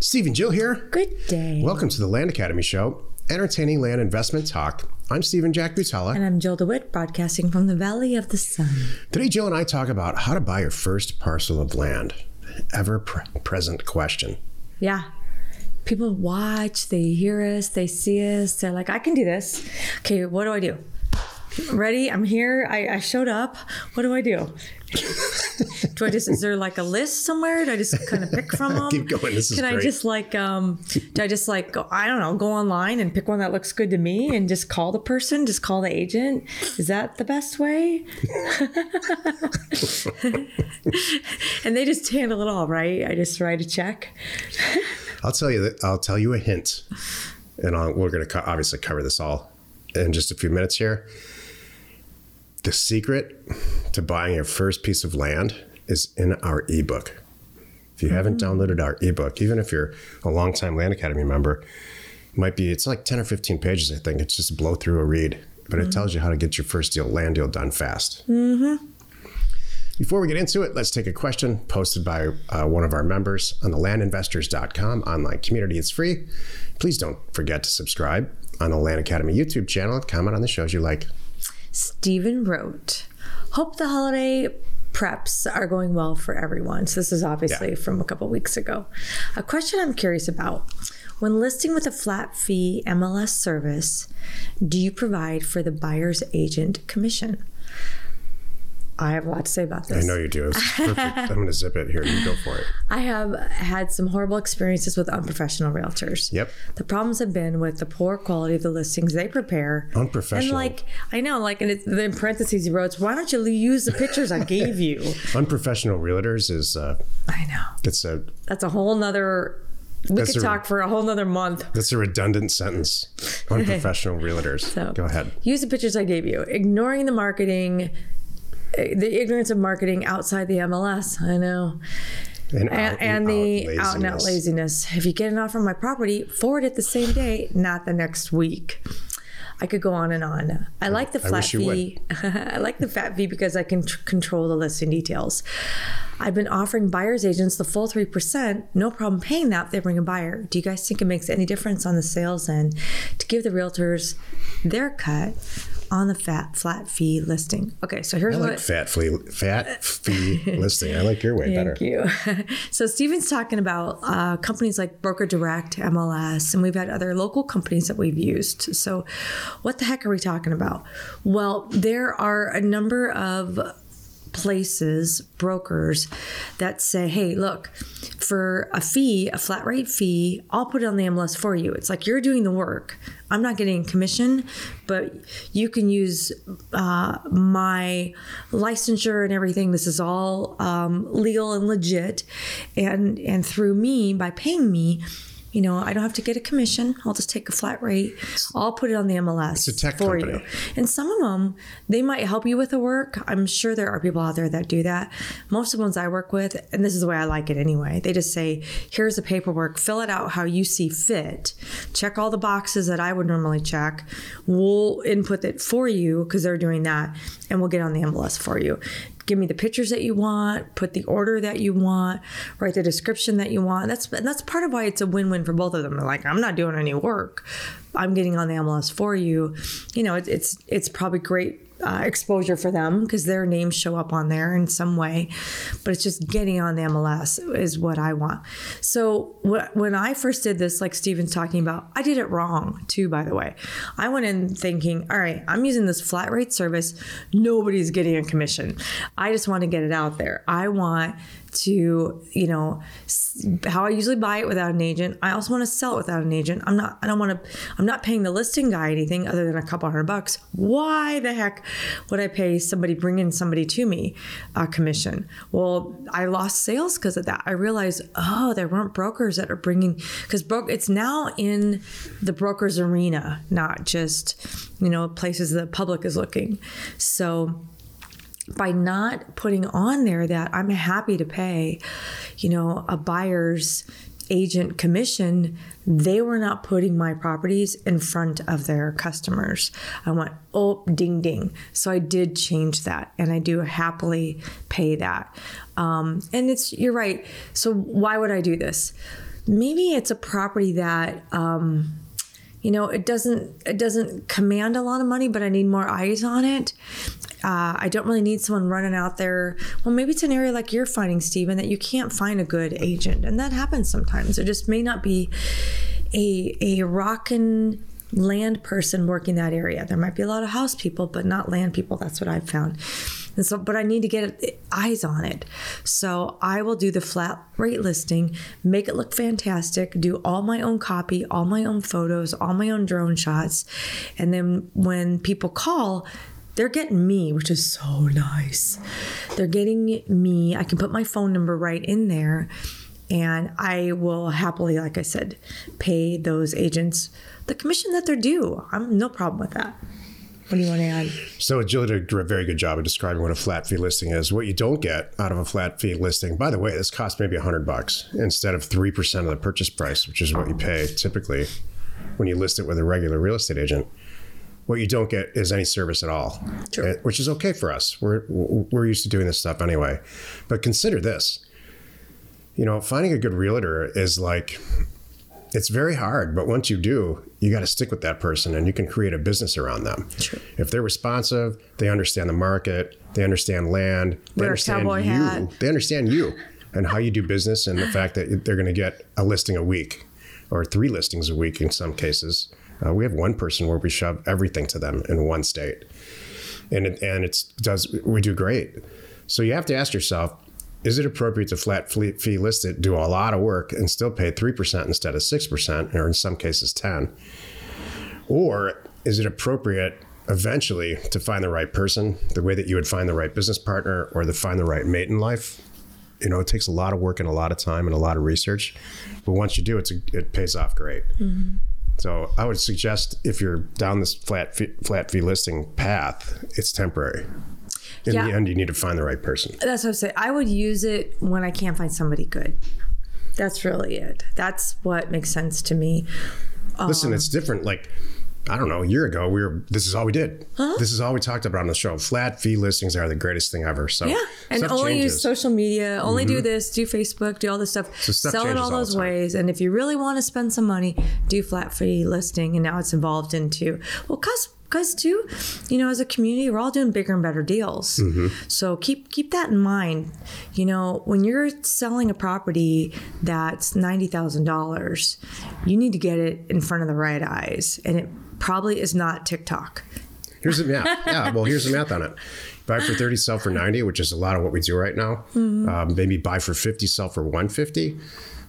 Steve and Jill here. Good day. Welcome to the Land Academy Show, entertaining land investment talk. I'm Stephen Jack Butala. And I'm Jill DeWitt, broadcasting from the Valley of the Sun. Today, Jill and I talk about how to buy your first parcel of land. Ever pre- present question. Yeah. People watch, they hear us, they see us. They're like, I can do this. Okay, what do I do? Ready? I'm here. I, I showed up. What do I do? do I just, is there like a list somewhere? Do I just kind of pick from them? Keep going. This is Can I great. just like, um, do I just like go, I don't know, go online and pick one that looks good to me and just call the person, just call the agent? Is that the best way? and they just handle it all, right? I just write a check. I'll tell you that. I'll tell you a hint, and I'll, we're going to co- obviously cover this all in just a few minutes here. The secret to buying your first piece of land is in our ebook. If you haven't mm-hmm. downloaded our ebook, even if you're a longtime Land Academy member, it might be it's like 10 or 15 pages, I think. It's just a blow through a read, but it mm-hmm. tells you how to get your first deal, land deal done fast. Mm-hmm. Before we get into it, let's take a question posted by uh, one of our members on the landinvestors.com online community. It's free. Please don't forget to subscribe on the Land Academy YouTube channel and comment on the shows you like. Stephen wrote, Hope the holiday preps are going well for everyone. So, this is obviously Yeah. from a couple weeks ago. A question I'm curious about when listing with a flat fee MLS service, do you provide for the buyer's agent commission? I have a lot to say about this. I know you do. Perfect. I'm going to zip it here. You go for it. I have had some horrible experiences with unprofessional realtors. Yep. The problems have been with the poor quality of the listings they prepare. Unprofessional. And like, I know, like, and it's, in parentheses, he wrote, why don't you use the pictures I gave you? Unprofessional realtors is uh, I know. it's a That's a whole nother, we That's could a- talk for a whole nother month. that's a redundant sentence. Unprofessional realtors. So- go ahead. Use the pictures I gave you. Ignoring the marketing, the ignorance of marketing outside the MLS. I know. And, and, and the out and out laziness. If you get an offer on my property, forward it the same day, not the next week. I could go on and on. I like the flat would. fee. I like the fat fee because I can tr- control the listing details. I've been offering buyers agents the full 3%, no problem paying that if they bring a buyer. Do you guys think it makes any difference on the sales end to give the realtors their cut on the fat flat fee listing? Okay, so here's I what like fat fee, fat fee listing. I like your way better. Thank you. so Steven's talking about uh, companies like Broker Direct, MLS, and we've had other local companies that we've used. So, what the heck are we talking about? Well, there are a number of places, brokers that say, hey, look, for a fee, a flat rate fee, I'll put it on the MLS for you. It's like you're doing the work. I'm not getting commission, but you can use uh, my licensure and everything. This is all um, legal and legit, and and through me by paying me. You know, I don't have to get a commission. I'll just take a flat rate. I'll put it on the MLS It's a tech for company. you. And some of them, they might help you with the work. I'm sure there are people out there that do that. Most of the ones I work with, and this is the way I like it anyway, they just say, here's the paperwork, fill it out how you see fit, check all the boxes that I would normally check. We'll input it for you because they're doing that, and we'll get on the MLS for you. Give me the pictures that you want, put the order that you want, write the description that you want. That's and that's part of why it's a win-win for both of them. They're like, I'm not doing any work. I'm getting on the MLS for you. You know, it, it's it's probably great uh, exposure for them because their names show up on there in some way. But it's just getting on the MLS is what I want. So wh- when I first did this, like Steven's talking about, I did it wrong too. By the way, I went in thinking, all right, I'm using this flat rate service. Nobody's getting a commission. I just want to get it out there. I want to, you know, how I usually buy it without an agent. I also want to sell it without an agent. I'm not, I don't want to, I'm not paying the listing guy anything other than a couple hundred bucks. Why the heck would I pay somebody bringing somebody to me a commission? Well, I lost sales because of that. I realized, oh, there weren't brokers that are bringing, because broke, it's now in the broker's arena, not just, you know, places the public is looking. So, by not putting on there that I'm happy to pay, you know, a buyer's agent commission, they were not putting my properties in front of their customers. I went, oh, ding, ding. So I did change that and I do happily pay that. Um, and it's, you're right. So why would I do this? maybe it's a property that um, you know it doesn't it doesn't command a lot of money but i need more eyes on it uh, i don't really need someone running out there. Well maybe it's an area like you're finding stephen that you can't find a good agent. And that happens sometimes. It just may not be a a rockin' land person working that area. There might be a lot of house people but not land people. That's what i've found. And so, but I need to get eyes on it. So I will do the flat rate listing, make it look fantastic, do all my own copy, all my own photos, all my own drone shots. And then when people call, they're getting me, which is so nice. They're getting me. I can put my phone number right in there. And I will happily, like I said, pay those agents the commission that they're due. I'm no problem with that. What do you want to add? So Jill did a very good job of describing what a flat fee listing is. What you don't get out of a flat fee listing, by the way, this costs maybe hundred bucks instead of three percent of the purchase price, which is what you pay typically when you list it with a regular real estate agent. What you don't get is any service at all, True. Eh, which is okay for us. We're we're used to doing this stuff anyway. But consider this. You know, finding a good realtor is like it's very hard, but once you do, you got to stick with that person and you can create a business around them. True. If they're responsive, they understand the market, they understand land, they Wear understand you, hat. they understand you and how you do business and the fact that they're going to get a listing a week or three listings a week in some cases. Uh, we have one person where we shove everything to them in one state. And it, and it's does we do great. So you have to ask yourself, is it appropriate to flat fee list it, do a lot of work, and still pay 3% instead of 6%, or in some cases 10 Or is it appropriate eventually to find the right person, the way that you would find the right business partner or to find the right mate in life? You know, it takes a lot of work and a lot of time and a lot of research. But once you do, it's a, it pays off great. So I would suggest if you're down this flat fee, flat fee listing path, it's temporary. In Yeah. the end, you need to find the right person. That's what I say. I would use it when I can't find somebody good. That's really it. That's what makes sense to me. Listen, um, it's different. Like, I don't know, a year ago, we were, this is all we did. This is all we talked about on the show. Flat fee listings are the greatest thing ever. So, Yeah, and only changes. use social media. Only do this, do Facebook, do all this stuff. So stuff Sell it all all those ways. And if you really want to spend some money, do flat fee listing. And now it's involved into well, cause because too, you know, as a community, we're all doing bigger and better deals. Mm-hmm. So keep keep that in mind. You know, when you're selling a property that's ninety thousand dollars, you need to get it in front of the right eyes, and it probably is not TikTok. Here's the math. Yeah, well, here's the math on it. Buy for 30, sell for 90, which is a lot of what we do right now. Um, maybe buy for 50, sell for 150.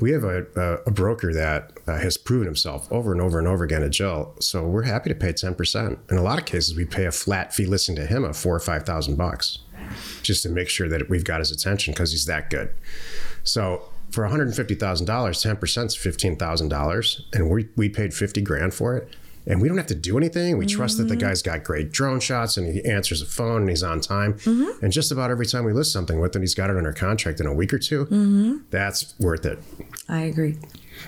We have a, a, a broker that uh, has proven himself over and over and over again at Jill. So we're happy to pay 10%. In a lot of cases, we pay a flat fee listing to him of four or 5,000 bucks just to make sure that we've got his attention because he's that good. So for $150,000, 10% is $15,000 and we, we paid 50 grand for it. And we don't have to do anything. We trust that the mm. guy's got great drone shots and he answers the phone and he's on time. Mm-hmm. And just about every time we list something with him, he's got it under contract in a week or 2 mm-hmm. That's worth it. I agree.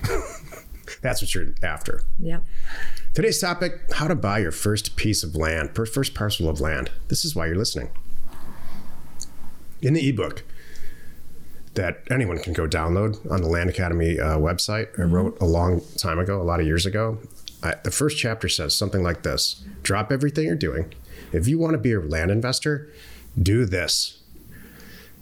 That's what you're after. Yep. Today's topic how to buy your first piece of land, first parcel of land. This is why you're listening. In the ebook that anyone can go download on the Land Academy uh, website, I mm-hmm. wrote a long time ago, a lot of years ago. I, the first chapter says something like this Drop everything you're doing. If you want to be a land investor, do this.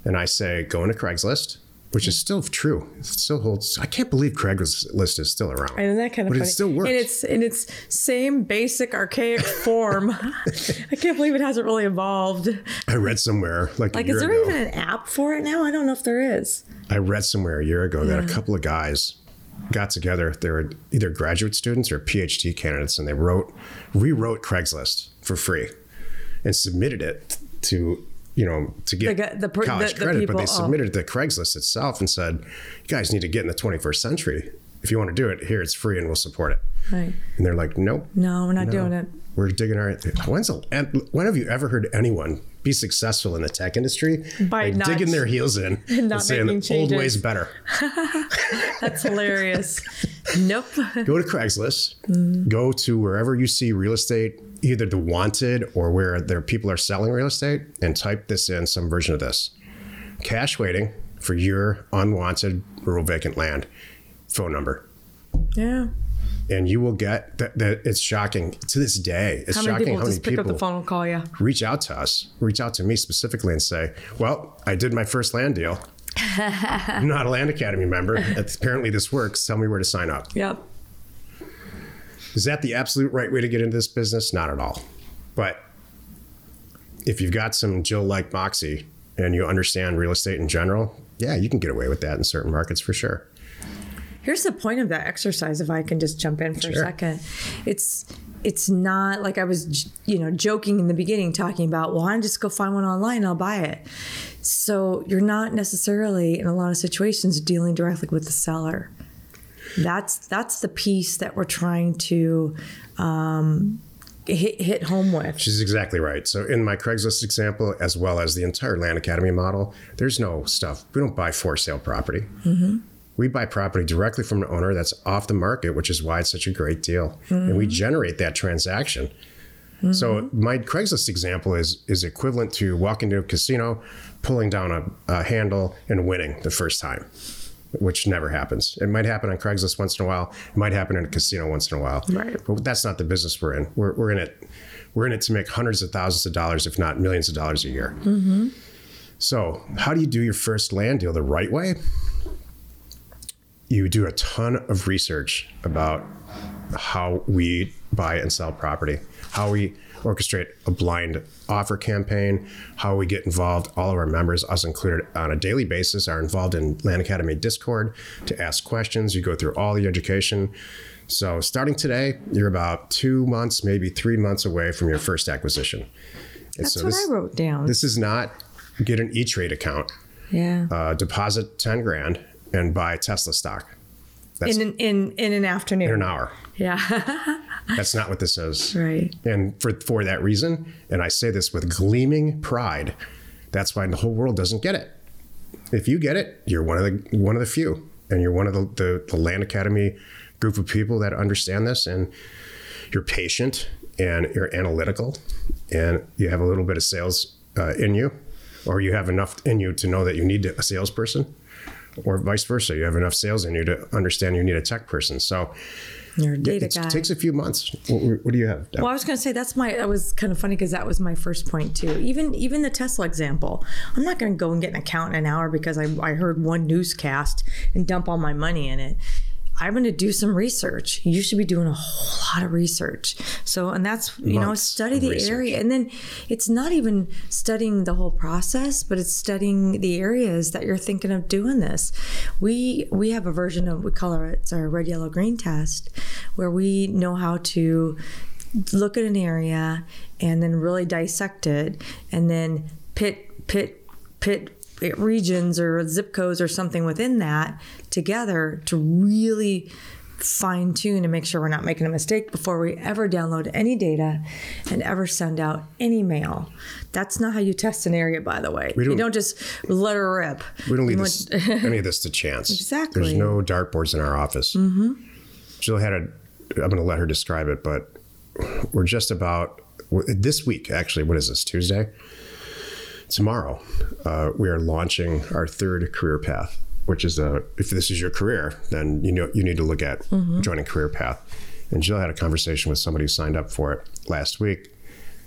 And I say, go into Craigslist, which is still true. It still holds. I can't believe Craigslist is still around. And that kind of but funny. it still works. And its in its same basic archaic form. I can't believe it hasn't really evolved. I read somewhere like, Like, is there ago. even an app for it now? I don't know if there is. I read somewhere a year ago that a couple of guys got together. They were either graduate students or PhD candidates, and they wrote, rewrote Craigslist for free, and submitted it to you know to get The the college the- credit. people- but they oh. submitted it to Craigslist itself and said, "You guys need to get in the 21st century. If you want to do it, here it's free, and we'll support it." Right. And they're like, "Nope." No, we're not No. doing it. We're digging our. When's the, when have you ever heard anyone be successful in the tech industry By not- digging their heels in and, not saying making the old ways better? That's hilarious. nope. Go to Craigslist. Go to wherever you see real estate, either the wanted or where there people are selling real estate, and type this in some version of this: cash waiting for your unwanted rural vacant land. phone number. Yeah. And you will get that, that it's shocking to this day. It's How shocking people how many just pick up people the phone and call you? reach out to us, reach out to me specifically and say, Well, I did my first land deal. I'm not a Land Academy member. Apparently, this works. Tell me where to sign up. Yep. Is that the absolute right way to get into this business? Not at all. But if you've got some Jill like moxie and you understand real estate in general, yeah, you can get away with that in certain markets for sure. Here's the point of that exercise. If I can just jump in for a second, it's it's not like I was, you know, joking in the beginning, talking about, well, I just go find one online, I'll buy it. So you're not necessarily in a lot of situations dealing directly with the seller. That's that's the piece that we're trying to um, hit hit home with. She's exactly right. So, in my Craigslist example, as well as the entire Land Academy model, there's no stuff. We don't buy for sale property. We buy property directly from the owner that's off the market, which is why it's such a great deal. And we mm-hmm. generate that transaction. So, mm-hmm. my Craigslist example is is equivalent to walking to a casino, pulling down a, a handle, and winning the first time. Which never happens. It might happen on Craigslist once in a while. It might happen in a casino once in a while. Right. But that's not the business we're in. We're, we're in it. We're in it to make hundreds of thousands of dollars, if not millions of dollars a year. Mm-hmm. So, how do you do your first land deal the right way? You do a ton of research about how we buy and sell property, how we orchestrate a blind offer campaign, how we get involved. All of our members, us included, on a daily basis, are involved in Land Academy Discord to ask questions. You go through all the education. So, starting today, you're about two months, maybe three months away from your first acquisition. And That's so what this- I wrote down. This is not get an E Trade account, yeah. uh, deposit ten grand, and buy Tesla stock. That's in an in in an afternoon. in an hour. Yeah. That's not what this is. right. And for for that reason, and I say this with gleaming pride, that's why the whole world doesn't get it. If you get it, you're one of the one of the few, and you're one of the the, the Land Academy group of people that understand this, and you're patient and you're analytical, and you have a little bit of sales uh, in you, or you have enough in you to know that you need a salesperson, or vice versa. You have enough sales in you to understand you need a tech person. So it takes a few months. What, what do you have? Well, I was going to say that's my. That was kind of funny because that was my first point too. Even even the Tesla example, I'm not going to go and get an account in an hour because I I heard one newscast and dump all my money in it. I'm going to do some research. You should be doing a whole lot of research. So, and that's you know, study the research. area, and then it's not even studying the whole process, but it's studying the areas that you're thinking of doing this. We we have a version of we call it it's our red yellow green test, where we know how to look at an area and then really dissect it and then pit pit pit regions or zip codes or something within that together to really fine tune and make sure we're not making a mistake before we ever download any data and ever send out any mail. That's not how you test an area, by the way. don't- you don't just let her rip. We don't leave this, any of this to chance. Exactly. There's no dartboards in our office. Mm-hmm. Jill had a. I'm going to let her describe it, but we're just about this week. Actually, what is this? Tuesday. Tomorrow, uh, we are launching our third career path, which is a. If this is your career, then you know you need to look at joining Career Path. And Jill had a conversation with somebody who signed up for it last week,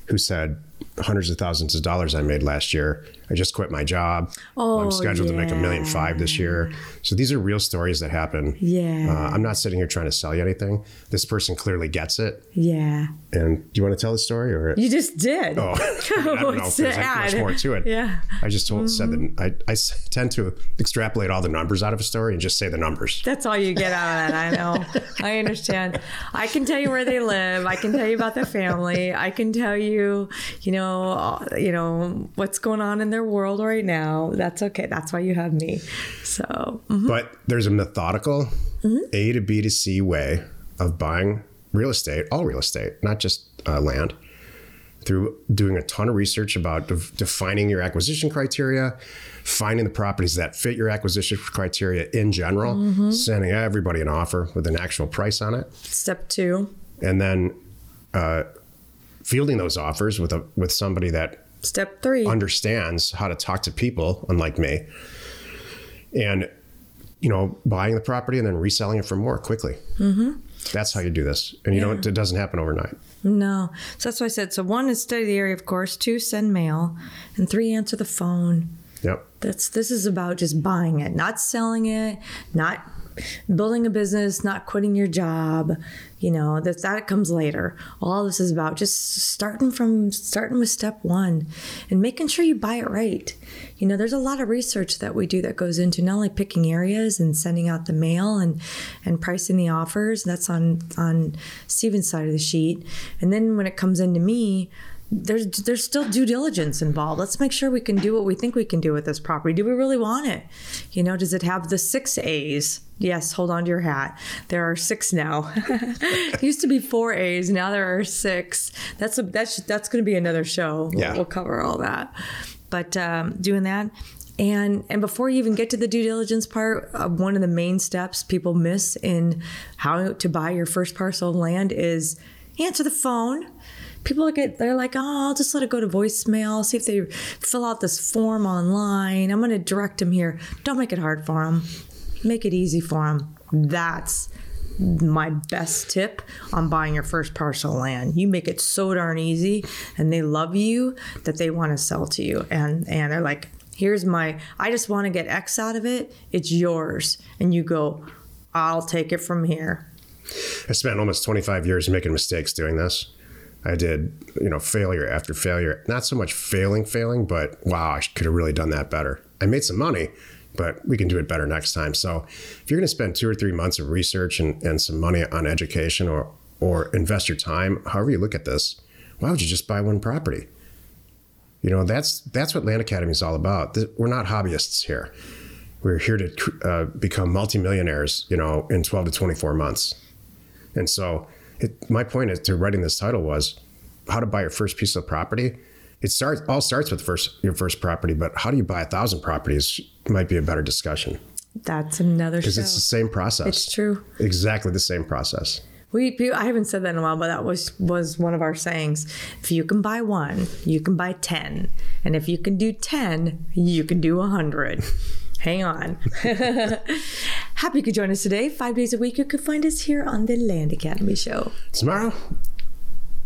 who said hundreds of thousands of dollars I made last year. I just quit my job. Oh, I'm scheduled to make a million five this year. So these are real stories that happen. Yeah. Uh, I'm not sitting here trying to sell you anything. This person clearly gets it. Yeah. And do you want to tell the story or? You just did. Oh, I don't know if there's much more to it. Yeah. I just told said that I, I tend to extrapolate all the numbers out of a story and just say the numbers. That's all you get out of that. I know. I understand. I can tell you where they live. I can tell you about their family. I can tell you, you know, uh, you know what's going on in their world right now. That's okay. That's why you have me. So mhm. But there's a methodical A to B to C way of buying real estate, all real estate, not just uh, land, through doing a ton of research about de- defining your acquisition criteria, finding the properties that fit your acquisition criteria in general, sending everybody an offer with an actual price on it, step two, and then uh, fielding those offers with a with somebody that step three. understands how to talk to people, unlike me, and you know, buying the property and then reselling it for more quickly. Mm-hmm. That's how you do this, and you don't. It doesn't happen overnight. No. So that's why I said. So one is study the area, of course. Two, send mail, and three, answer the phone. Yep. That's this is about just buying it, not selling it, not building a business, not quitting your job. You know, that that comes later. All this is about just starting from starting with step 1 and making sure you buy it right. You know, there's a lot of research that we do that goes into not only picking areas and sending out the mail and and pricing the offers. That's on on Steven's side of the sheet. And then when it comes into me, there's there's still due diligence involved. Let's make sure we can do what we think we can do with this property. Do we really want it? You know, does it have the six A's? Yes, hold on to your hat. There are six now. used to be four A's, now there are six. That's a that's that's going to be another show. We'll, Yeah. we'll cover all that. But um, doing that. And, and before you even get to the due diligence part, uh, one of the main steps people miss in how to buy your first parcel of land is answer the phone people get they're like oh i'll just let it go to voicemail see if they fill out this form online. I'm going to direct them here. Don't make it hard for them make it easy for them that's my best tip on buying your first parcel of land. You make it so darn easy and they love you that they want to sell to you. And and they're like here's my i just want to get x out of it. It's yours. And you go i'll take it from here. I spent almost 25 years making mistakes doing this. I did, you know, failure after failure. Not so much failing, failing, but wow, I could have really done that better. I made some money, but we can do it better next time. So if you're going to spend two or three months of research and, and some money on education or, or invest your time, however you look at this, why would you just buy one property? You know, that's that's what Land Academy is all about. We're not hobbyists here. We're here to uh, become multimillionaires, you know, in 12 to 24 months. And so, it, my point is to writing this title was how to buy your first piece of property. It starts all starts with first your first property, but how do you buy a thousand properties might be a better discussion that's another because it's the same process. it's true Exactly the same process. We, I haven't said that in a while, but that was was one of our sayings. If you can buy one, you can buy ten, and if you can do ten, you can do a hundred. Hang on. Happy you could join us today. Five days a week, you could find us here on the Land Academy Show. Tomorrow,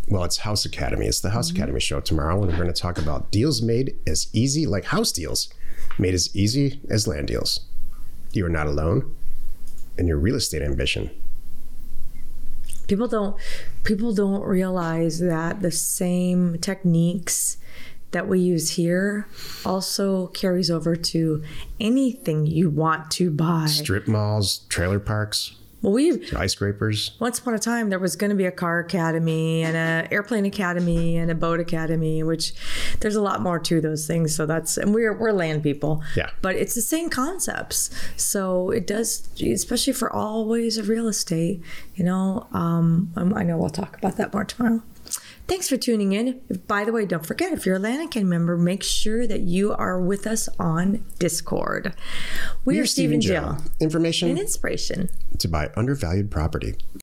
well, it's House Academy. It's the House mm-hmm. Academy show tomorrow, and we're going to talk about deals made as easy, like house deals, made as easy as land deals. You are not alone in your real estate ambition. People don't people don't realize that the same techniques that we use here also carries over to anything you want to buy. Strip malls, trailer parks, Well, we've skyscrapers. Once upon a time, there was going to be a car academy and an airplane academy and a boat academy, which there's a lot more to those things. So that's and we're we're land people, Yeah. But it's the same concepts. So it does, especially for all ways of real estate. You know, um, um, I know we'll talk about that more tomorrow. Thanks for tuning in. By the way, don't forget if you're a Academy member, make sure that you are with us on Discord. We, are Steve and Jill. Information and inspiration. to buy undervalued property.